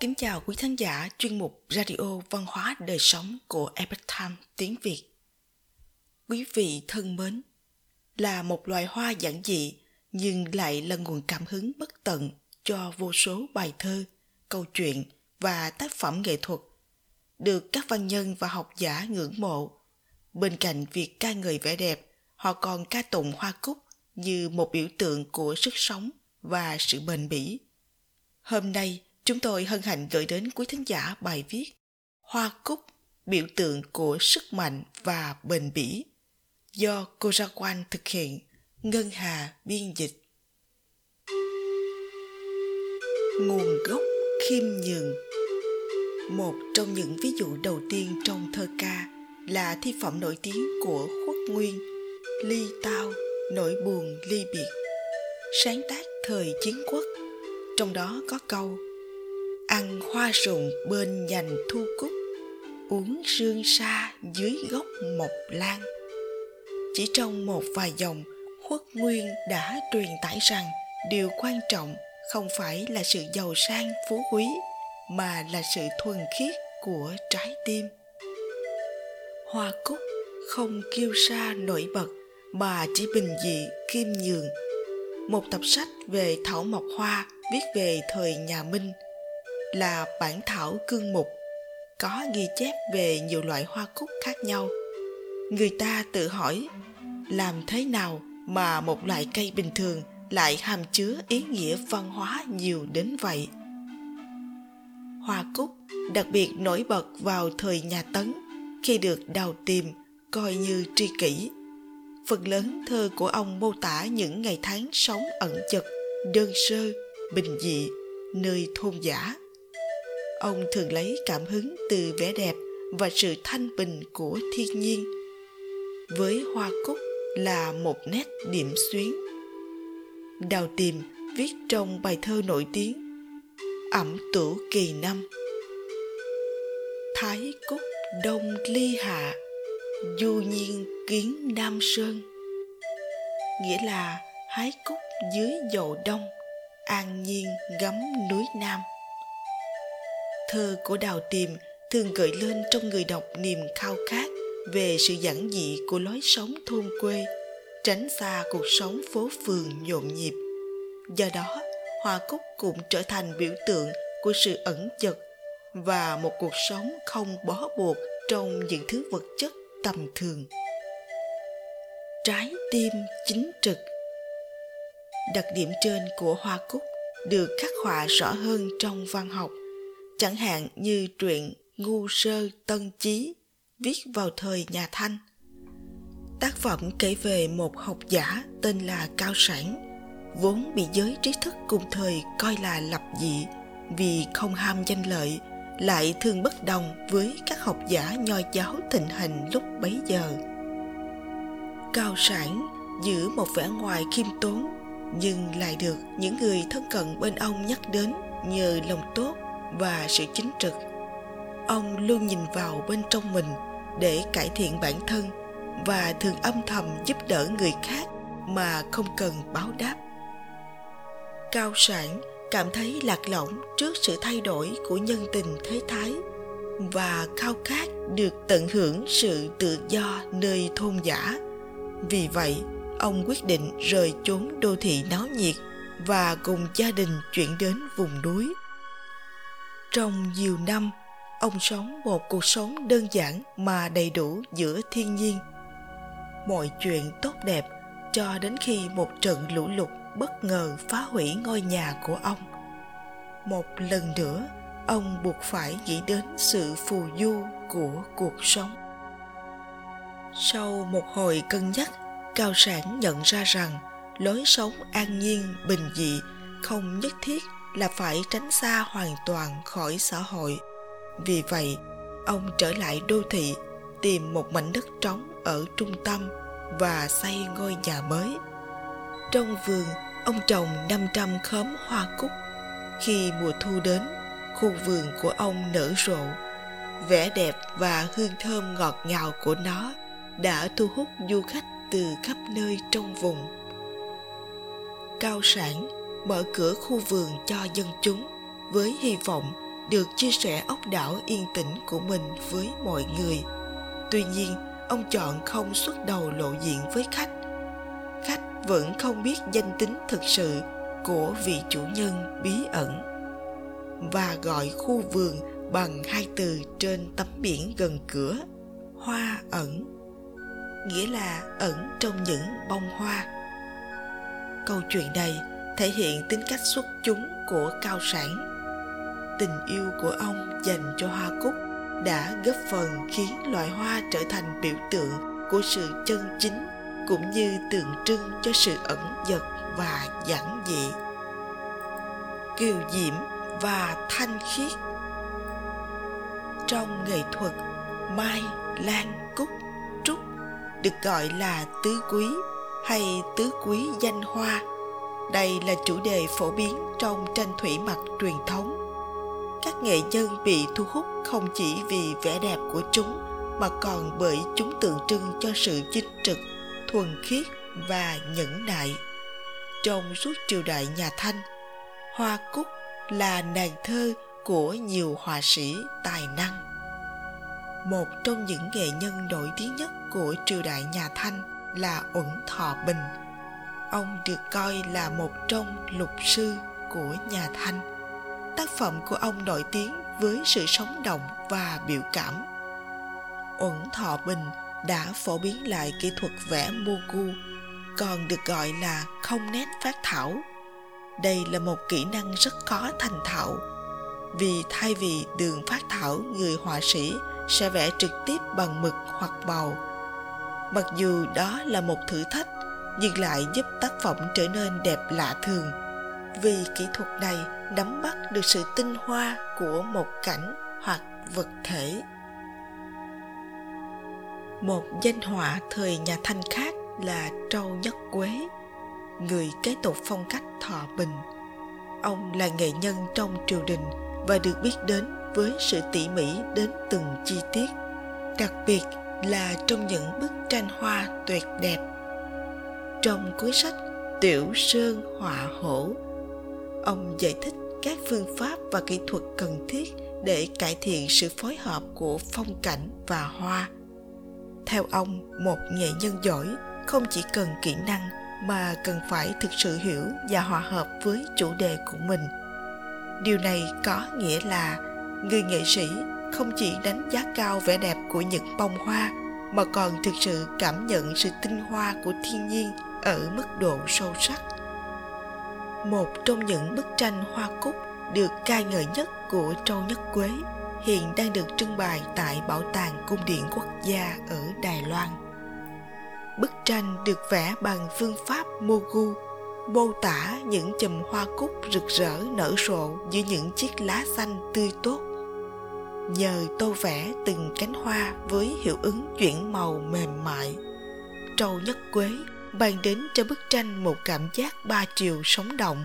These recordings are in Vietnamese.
Kính chào quý khán giả chuyên mục Radio Văn hóa Đời Sống của Epoch Time tiếng Việt. Quý vị thân mến, là một loài hoa giản dị nhưng lại là nguồn cảm hứng bất tận cho vô số bài thơ, câu chuyện và tác phẩm nghệ thuật được các văn nhân và học giả ngưỡng mộ. Bên cạnh việc ca ngợi vẻ đẹp, họ còn ca tụng hoa cúc như một biểu tượng của sức sống và sự bền bỉ. Hôm nay, chúng tôi hân hạnh gửi đến quý thính giả bài viết Hoa cúc, biểu tượng của sức mạnh và bền bỉ do cô Ra Quan thực hiện, Ngân Hà biên dịch. Nguồn gốc khiêm nhường Một trong những ví dụ đầu tiên trong thơ ca là thi phẩm nổi tiếng của Khuất Nguyên, Ly Tao, Nỗi buồn ly biệt, sáng tác thời chiến quốc. Trong đó có câu Ăn hoa rụng bên nhành thu cúc, uống sương sa dưới gốc mộc lan chỉ trong một vài dòng khuất nguyên đã truyền tải rằng điều quan trọng không phải là sự giàu sang phú quý mà là sự thuần khiết của trái tim. Hoa cúc không kiêu sa nổi bật mà chỉ bình dị kim nhường. Một tập sách về thảo mộc hoa viết về thời nhà minh là bản thảo cương mục, có ghi chép về nhiều loại hoa cúc khác nhau. Người ta tự hỏi, làm thế nào mà một loại cây bình thường lại hàm chứa ý nghĩa văn hóa nhiều đến vậy? Hoa cúc đặc biệt nổi bật vào thời nhà tấn, khi được đào tìm coi như tri kỷ. Phần lớn thơ của ông mô tả những ngày tháng sống ẩn chật, đơn sơ, bình dị, nơi thôn giả ông thường lấy cảm hứng từ vẻ đẹp và sự thanh bình của thiên nhiên. Với hoa cúc là một nét điểm xuyến. Đào tìm viết trong bài thơ nổi tiếng, ẩm tủ kỳ năm. Thái cúc đông ly hạ, du nhiên kiến nam sơn. Nghĩa là hái cúc dưới dầu đông, an nhiên gấm núi nam thơ của đào tìm thường gợi lên trong người đọc niềm khao khát về sự giản dị của lối sống thôn quê, tránh xa cuộc sống phố phường nhộn nhịp. Do đó hoa cúc cũng trở thành biểu tượng của sự ẩn chật và một cuộc sống không bó buộc trong những thứ vật chất tầm thường. Trái tim chính trực. Đặc điểm trên của hoa cúc được khắc họa rõ hơn trong văn học chẳng hạn như truyện ngu sơ tân chí viết vào thời nhà Thanh. Tác phẩm kể về một học giả tên là Cao Sản, vốn bị giới trí thức cùng thời coi là lập dị vì không ham danh lợi, lại thường bất đồng với các học giả nho giáo thịnh hành lúc bấy giờ. Cao Sản giữ một vẻ ngoài khiêm tốn nhưng lại được những người thân cận bên ông nhắc đến nhờ lòng tốt và sự chính trực. Ông luôn nhìn vào bên trong mình để cải thiện bản thân và thường âm thầm giúp đỡ người khác mà không cần báo đáp. Cao sản cảm thấy lạc lõng trước sự thay đổi của nhân tình thế thái và khao khát được tận hưởng sự tự do nơi thôn giả. Vì vậy, ông quyết định rời chốn đô thị náo nhiệt và cùng gia đình chuyển đến vùng núi trong nhiều năm, ông sống một cuộc sống đơn giản mà đầy đủ giữa thiên nhiên. Mọi chuyện tốt đẹp cho đến khi một trận lũ lụt bất ngờ phá hủy ngôi nhà của ông. Một lần nữa, ông buộc phải nghĩ đến sự phù du của cuộc sống. Sau một hồi cân nhắc, cao sản nhận ra rằng lối sống an nhiên, bình dị, không nhất thiết là phải tránh xa hoàn toàn khỏi xã hội. Vì vậy, ông trở lại đô thị, tìm một mảnh đất trống ở trung tâm và xây ngôi nhà mới. Trong vườn, ông trồng 500 khóm hoa cúc. Khi mùa thu đến, khu vườn của ông nở rộ. Vẻ đẹp và hương thơm ngọt ngào của nó đã thu hút du khách từ khắp nơi trong vùng. Cao sản mở cửa khu vườn cho dân chúng với hy vọng được chia sẻ ốc đảo yên tĩnh của mình với mọi người. Tuy nhiên, ông chọn không xuất đầu lộ diện với khách. Khách vẫn không biết danh tính thực sự của vị chủ nhân bí ẩn và gọi khu vườn bằng hai từ trên tấm biển gần cửa, hoa ẩn, nghĩa là ẩn trong những bông hoa. Câu chuyện này thể hiện tính cách xuất chúng của cao sản. Tình yêu của ông dành cho hoa cúc đã góp phần khiến loài hoa trở thành biểu tượng của sự chân chính cũng như tượng trưng cho sự ẩn dật và giản dị. Kiều diễm và thanh khiết. Trong nghệ thuật mai lan cúc trúc, được gọi là tứ quý hay tứ quý danh hoa đây là chủ đề phổ biến trong tranh thủy mặc truyền thống. Các nghệ nhân bị thu hút không chỉ vì vẻ đẹp của chúng, mà còn bởi chúng tượng trưng cho sự chính trực, thuần khiết và nhẫn nại. Trong suốt triều đại nhà thanh, hoa cúc là nàng thơ của nhiều họa sĩ tài năng. Một trong những nghệ nhân nổi tiếng nhất của triều đại nhà thanh là uẩn thọ bình ông được coi là một trong lục sư của nhà thanh. Tác phẩm của ông nổi tiếng với sự sống động và biểu cảm. Uẩn thọ bình đã phổ biến lại kỹ thuật vẽ mogu còn được gọi là không nét phát thảo. Đây là một kỹ năng rất khó thành thạo, vì thay vì đường phát thảo, người họa sĩ sẽ vẽ trực tiếp bằng mực hoặc màu. Mặc dù đó là một thử thách nhưng lại giúp tác phẩm trở nên đẹp lạ thường. Vì kỹ thuật này nắm bắt được sự tinh hoa của một cảnh hoặc vật thể. Một danh họa thời nhà thanh khác là trâu nhất quế, người kế tục phong cách thọ bình. Ông là nghệ nhân trong triều đình và được biết đến với sự tỉ mỉ đến từng chi tiết, đặc biệt là trong những bức tranh hoa tuyệt đẹp trong cuốn sách tiểu sơn họa hổ. Ông giải thích các phương pháp và kỹ thuật cần thiết để cải thiện sự phối hợp của phong cảnh và hoa. Theo ông, một nghệ nhân giỏi không chỉ cần kỹ năng mà cần phải thực sự hiểu và hòa hợp với chủ đề của mình. Điều này có nghĩa là người nghệ sĩ không chỉ đánh giá cao vẻ đẹp của những bông hoa, mà còn thực sự cảm nhận sự tinh hoa của thiên nhiên ở mức độ sâu sắc một trong những bức tranh hoa cúc được ca ngợi nhất của Châu Nhất Quế hiện đang được trưng bày tại Bảo tàng Cung điện Quốc gia ở Đài Loan. Bức tranh được vẽ bằng phương pháp Mogu, mô tả những chùm hoa cúc rực rỡ nở rộ giữa những chiếc lá xanh tươi tốt. Nhờ tô vẽ từng cánh hoa với hiệu ứng chuyển màu mềm mại, Trâu Nhất Quế mang đến cho bức tranh một cảm giác ba chiều sống động,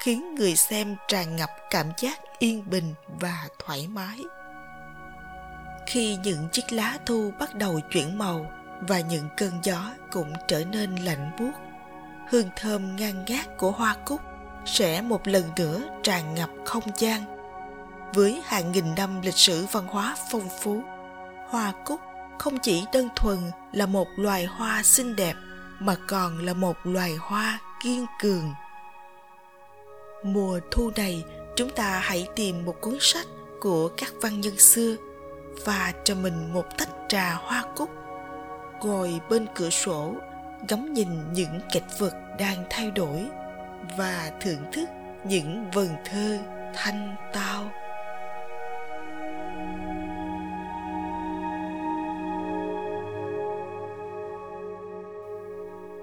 khiến người xem tràn ngập cảm giác yên bình và thoải mái. Khi những chiếc lá thu bắt đầu chuyển màu và những cơn gió cũng trở nên lạnh buốt, hương thơm ngang ngát của hoa cúc sẽ một lần nữa tràn ngập không gian. Với hàng nghìn năm lịch sử văn hóa phong phú, hoa cúc không chỉ đơn thuần là một loài hoa xinh đẹp mà còn là một loài hoa kiên cường. Mùa thu này, chúng ta hãy tìm một cuốn sách của các văn nhân xưa và cho mình một tách trà hoa cúc, ngồi bên cửa sổ, ngắm nhìn những cảnh vật đang thay đổi và thưởng thức những vần thơ thanh tao.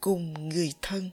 cùng người thân.